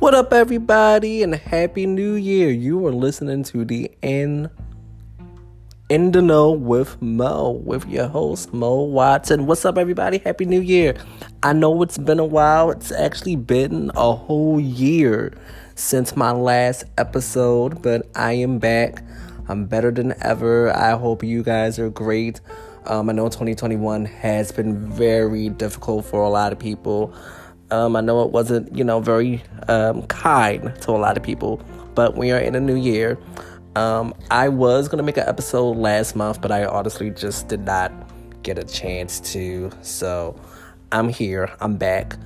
What up, everybody, and happy new year! You are listening to the In In the Know with Mo, with your host Mo Watson. What's up, everybody? Happy New Year! I know it's been a while. It's actually been a whole year since my last episode, but I am back. I'm better than ever. I hope you guys are great. Um, I know 2021 has been very difficult for a lot of people. Um, I know it wasn't, you know, very um, kind to a lot of people, but we are in a new year. Um, I was gonna make an episode last month, but I honestly just did not get a chance to. So I'm here. I'm back.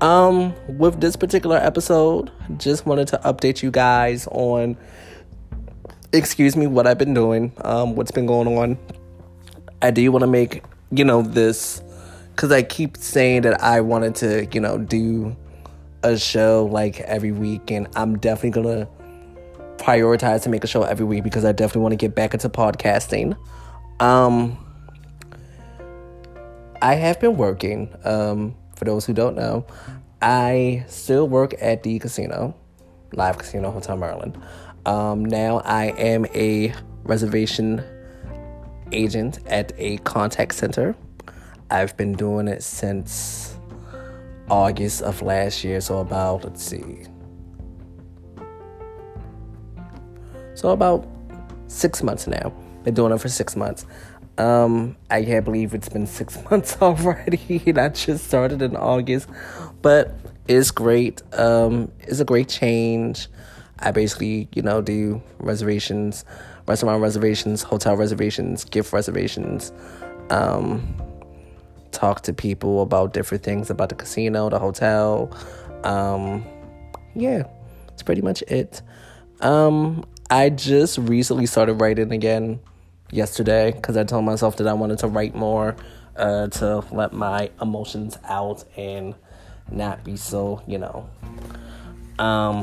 Um, with this particular episode, just wanted to update you guys on, excuse me, what I've been doing, um, what's been going on. I do want to make, you know, this because I keep saying that I wanted to, you know, do a show like every week, and I'm definitely gonna prioritize to make a show every week because I definitely want to get back into podcasting. Um, I have been working. Um, for those who don't know, I still work at the casino, Live Casino Hotel Maryland. Um, now I am a reservation agent at a contact center. I've been doing it since August of last year, so about, let's see. So about six months now. Been doing it for six months. Um, I can't believe it's been six months already. and I just started in August, but it's great. Um, it's a great change. I basically, you know, do reservations, restaurant reservations, hotel reservations, gift reservations. Um, talk to people about different things about the casino, the hotel. Um, yeah, that's pretty much it. Um, I just recently started writing again yesterday because I told myself that I wanted to write more uh, to let my emotions out and not be so, you know, um,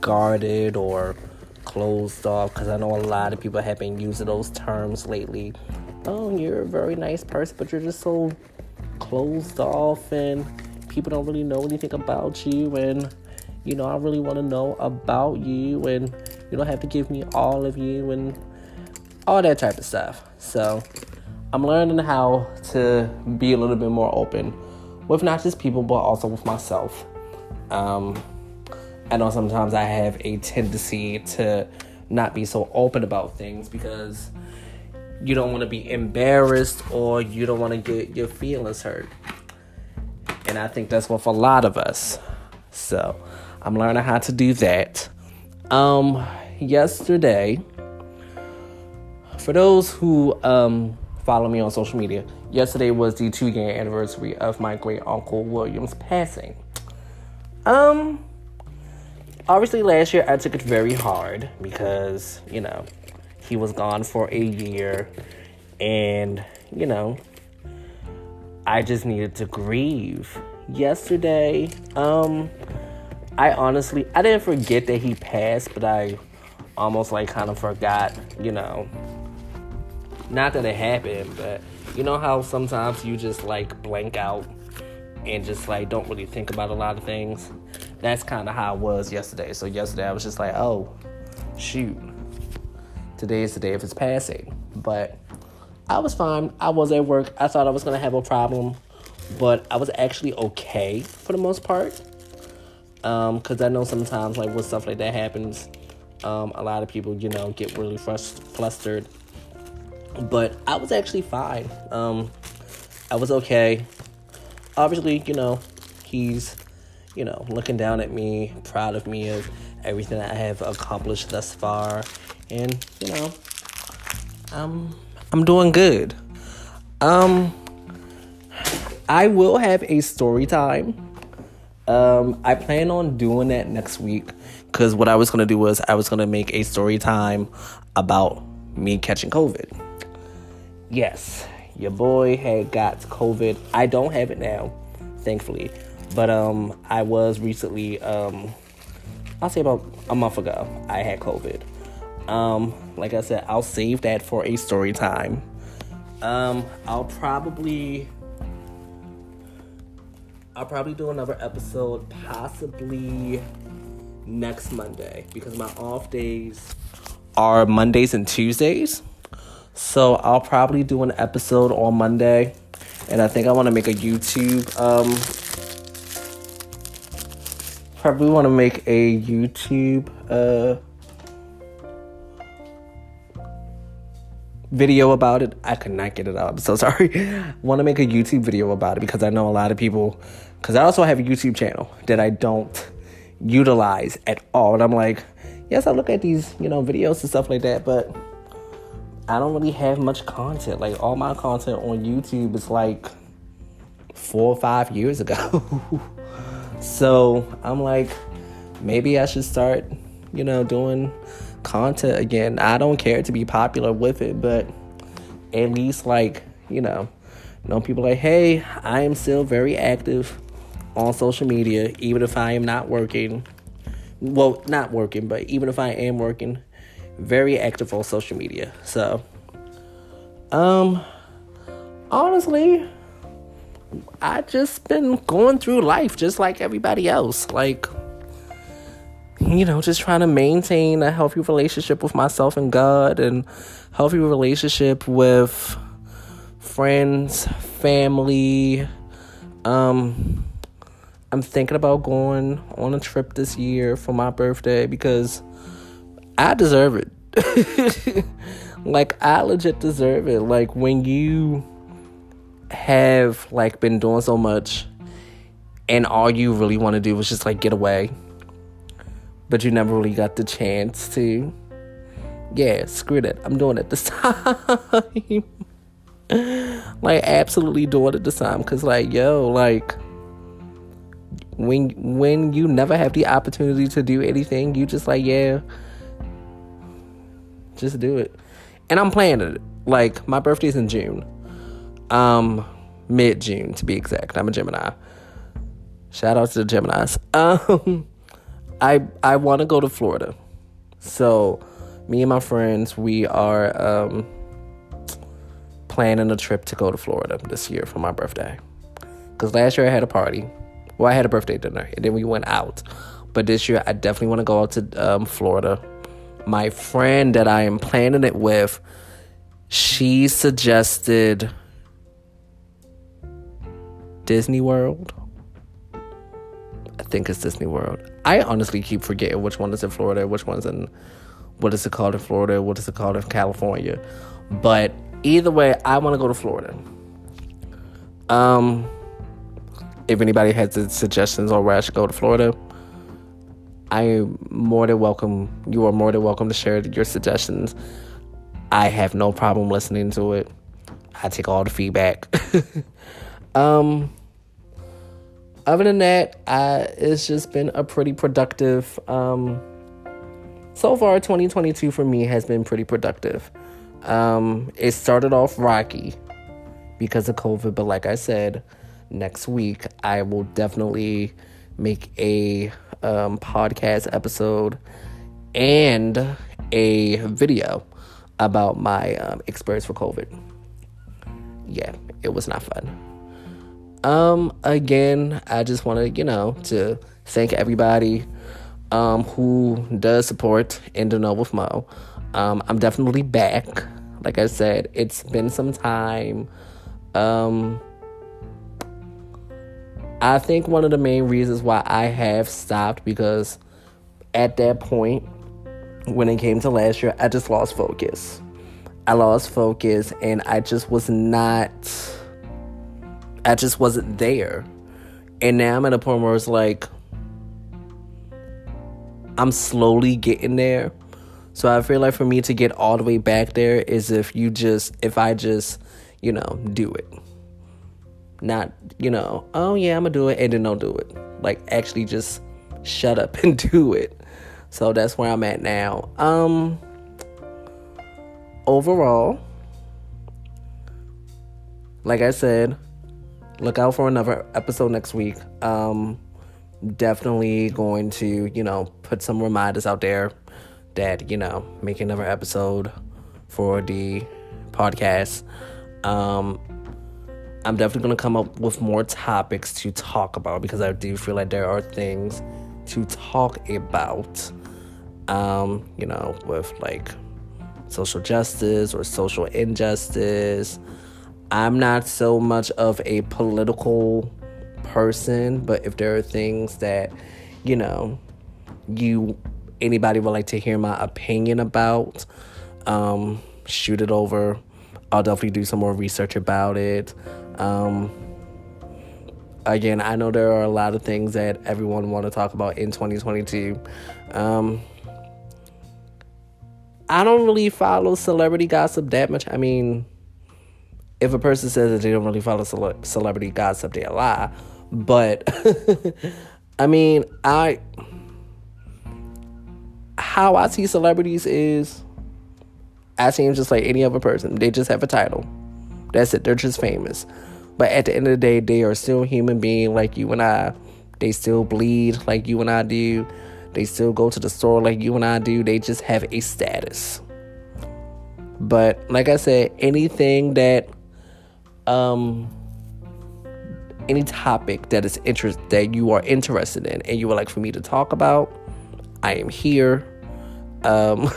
guarded or closed off because I know a lot of people have been using those terms lately. Oh, you're a very nice person, but you're just so closed off and people don't really know anything about you and you know, I really want to know about you and you don't have to give me all of you and all that type of stuff. So, I'm learning how to be a little bit more open with not just people but also with myself. Um, I know sometimes I have a tendency to not be so open about things because you don't want to be embarrassed or you don't want to get your feelings hurt. And I think that's with a lot of us. So I'm learning how to do that. Um, yesterday, for those who um, follow me on social media, yesterday was the two year anniversary of my great uncle William's passing. Um, obviously, last year I took it very hard because, you know, he was gone for a year and, you know, I just needed to grieve. Yesterday, um, I honestly, I didn't forget that he passed, but I almost like kind of forgot, you know, not that it happened, but you know how sometimes you just like blank out and just like don't really think about a lot of things. That's kind of how it was yesterday. So yesterday I was just like, oh, shoot, today is the day of his passing. But I was fine. I was at work. I thought I was gonna have a problem, but I was actually okay for the most part. Um, cause I know sometimes like when stuff like that happens, um, a lot of people, you know, get really frust- flustered but I was actually fine. Um, I was okay. Obviously, you know, he's, you know, looking down at me, proud of me of everything I have accomplished thus far, and you know, I'm I'm doing good. Um, I will have a story time. Um, I plan on doing that next week because what I was gonna do was I was gonna make a story time about me catching COVID yes, your boy had got COVID. I don't have it now, thankfully. But um I was recently um I'll say about a month ago, I had COVID. Um, like I said, I'll save that for a story time. Um, I'll probably I'll probably do another episode possibly next Monday because my off days are Mondays and Tuesdays. So I'll probably do an episode on Monday. And I think I want to make a YouTube um probably want to make a YouTube uh video about it. I could not get it out. I'm so sorry. want to make a YouTube video about it because I know a lot of people cuz I also have a YouTube channel that I don't utilize at all. And I'm like, yes, I look at these, you know, videos and stuff like that, but I don't really have much content. Like all my content on YouTube is like four or five years ago. so I'm like, maybe I should start, you know, doing content again. I don't care to be popular with it, but at least like, you know, know people like, hey, I am still very active on social media, even if I am not working. Well, not working, but even if I am working, very active on social media. So, um, honestly, I just been going through life just like everybody else. Like, you know, just trying to maintain a healthy relationship with myself and God and healthy relationship with friends, family, um, I'm thinking about going on a trip this year for my birthday because I deserve it. like I legit deserve it. Like when you have like been doing so much and all you really want to do is just like get away. But you never really got the chance to. Yeah, screw it. I'm doing it this time. like absolutely doing it this time. Cause like, yo, like when when you never have the opportunity to do anything, you just like, yeah, just do it. And I'm planning it. Like my birthday's in June. Um mid June to be exact. I'm a Gemini. Shout out to the Geminis. Um I I want to go to Florida. So me and my friends, we are um planning a trip to go to Florida this year for my birthday. Cuz last year I had a party well, I had a birthday dinner and then we went out. But this year, I definitely want to go out to um, Florida. My friend that I am planning it with, she suggested Disney World. Think it's Disney World. I honestly keep forgetting which one is in Florida, which one's in what is it called in Florida, what is it called in California. But either way, I want to go to Florida. Um if anybody has suggestions on where I should go to Florida, I am more than welcome. You are more than welcome to share your suggestions. I have no problem listening to it. I take all the feedback. um, other than that, I, it's just been a pretty productive. Um, so far, 2022 for me has been pretty productive. Um, it started off rocky because of COVID, but like I said, next week, I will definitely make a um, podcast episode and a video about my um, experience for COVID. Yeah, it was not fun. Um, again, I just want to, you know, to thank everybody um, who does support In Know with Mo. Um, I'm definitely back. Like I said, it's been some time. Um, I think one of the main reasons why I have stopped because at that point, when it came to last year, I just lost focus. I lost focus and I just was not, I just wasn't there. And now I'm at a point where it's like, I'm slowly getting there. So I feel like for me to get all the way back there is if you just, if I just, you know, do it not you know oh yeah i'm gonna do it and then don't do it like actually just shut up and do it so that's where i'm at now um overall like i said look out for another episode next week um definitely going to you know put some reminders out there that you know make another episode for the podcast um I'm definitely going to come up with more topics to talk about because I do feel like there are things to talk about, um, you know, with like social justice or social injustice. I'm not so much of a political person, but if there are things that, you know, you anybody would like to hear my opinion about, um, shoot it over. I'll definitely do some more research about it. Um, again, I know there are a lot of things that everyone want to talk about in 2022. Um, I don't really follow celebrity gossip that much. I mean, if a person says that they don't really follow cele- celebrity gossip, they a lie. But I mean, I how I see celebrities is I see them just like any other person. They just have a title. That's it. They're just famous. But at the end of the day, they are still human being like you and I. They still bleed like you and I do. They still go to the store like you and I do. They just have a status. But like I said, anything that um any topic that is interest that you are interested in and you would like for me to talk about, I am here. Um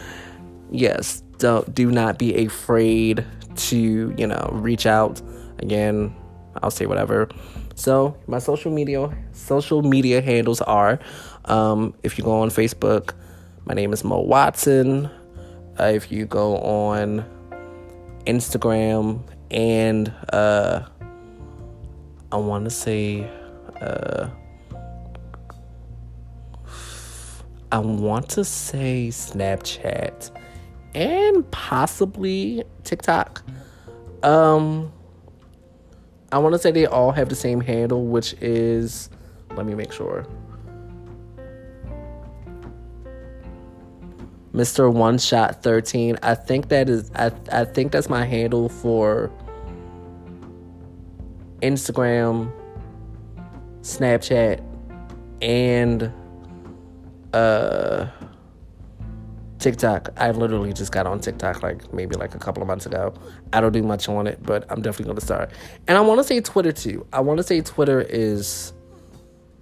yes, don't do not be afraid to, you know, reach out Again, I'll say whatever. So my social media social media handles are um, if you go on Facebook, my name is Mo Watson. Uh, if you go on Instagram and uh, I want to say uh, I want to say Snapchat and possibly TikTok. Um I want to say they all have the same handle, which is, let me make sure. Mr. One Shot 13. I think that is I I think that's my handle for Instagram, Snapchat, and uh TikTok. I literally just got on TikTok like maybe like a couple of months ago. I don't do much on it, but I'm definitely going to start. And I want to say Twitter too. I want to say Twitter is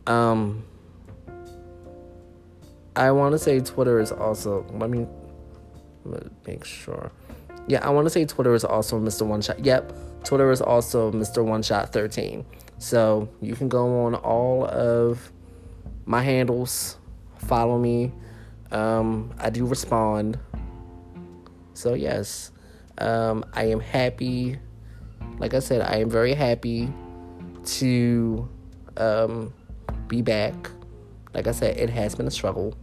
um I want to say Twitter is also let me, let me make sure. Yeah, I want to say Twitter is also Mr. One Shot. Yep, Twitter is also Mr. One Shot 13. So, you can go on all of my handles, follow me um, I do respond. So, yes, um, I am happy. Like I said, I am very happy to um, be back. Like I said, it has been a struggle.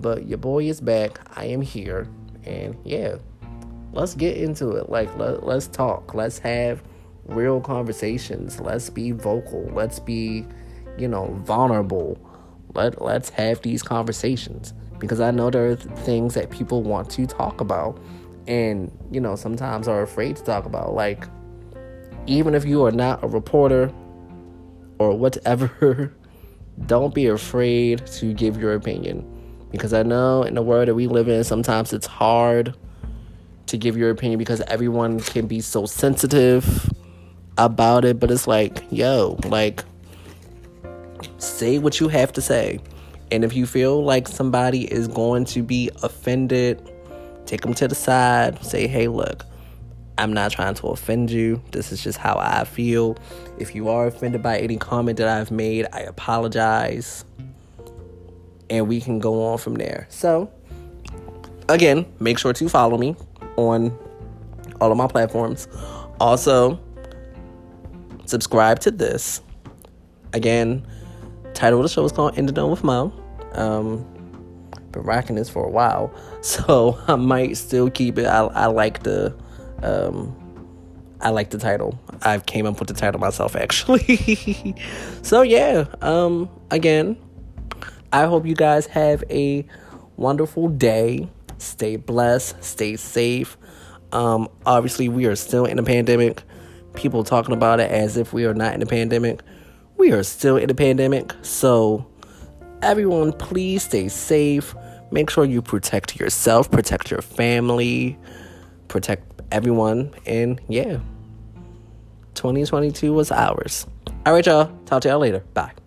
But your boy is back. I am here. And yeah, let's get into it. Like, let, let's talk. Let's have real conversations. Let's be vocal. Let's be, you know, vulnerable let let's have these conversations because I know there are things that people want to talk about and you know sometimes are afraid to talk about like even if you are not a reporter or whatever don't be afraid to give your opinion because I know in the world that we live in sometimes it's hard to give your opinion because everyone can be so sensitive about it but it's like yo like say what you have to say. And if you feel like somebody is going to be offended, take them to the side, say, hey, look, I'm not trying to offend you. This is just how I feel. If you are offended by any comment that I've made, I apologize. And we can go on from there. So, again, make sure to follow me on all of my platforms. Also, subscribe to this. Again, title of the show is called the Dome with Mo. Um, been rocking this for a while, so I might still keep it. I, I like the, um, I like the title. I came up with the title myself actually. so yeah, um, again, I hope you guys have a wonderful day. Stay blessed. Stay safe. Um, obviously, we are still in a pandemic. People talking about it as if we are not in a pandemic we are still in a pandemic. So, everyone, please stay safe. Make sure you protect yourself, protect your family, protect everyone. And yeah, 2022 was ours. All right, y'all. Talk to y'all later. Bye.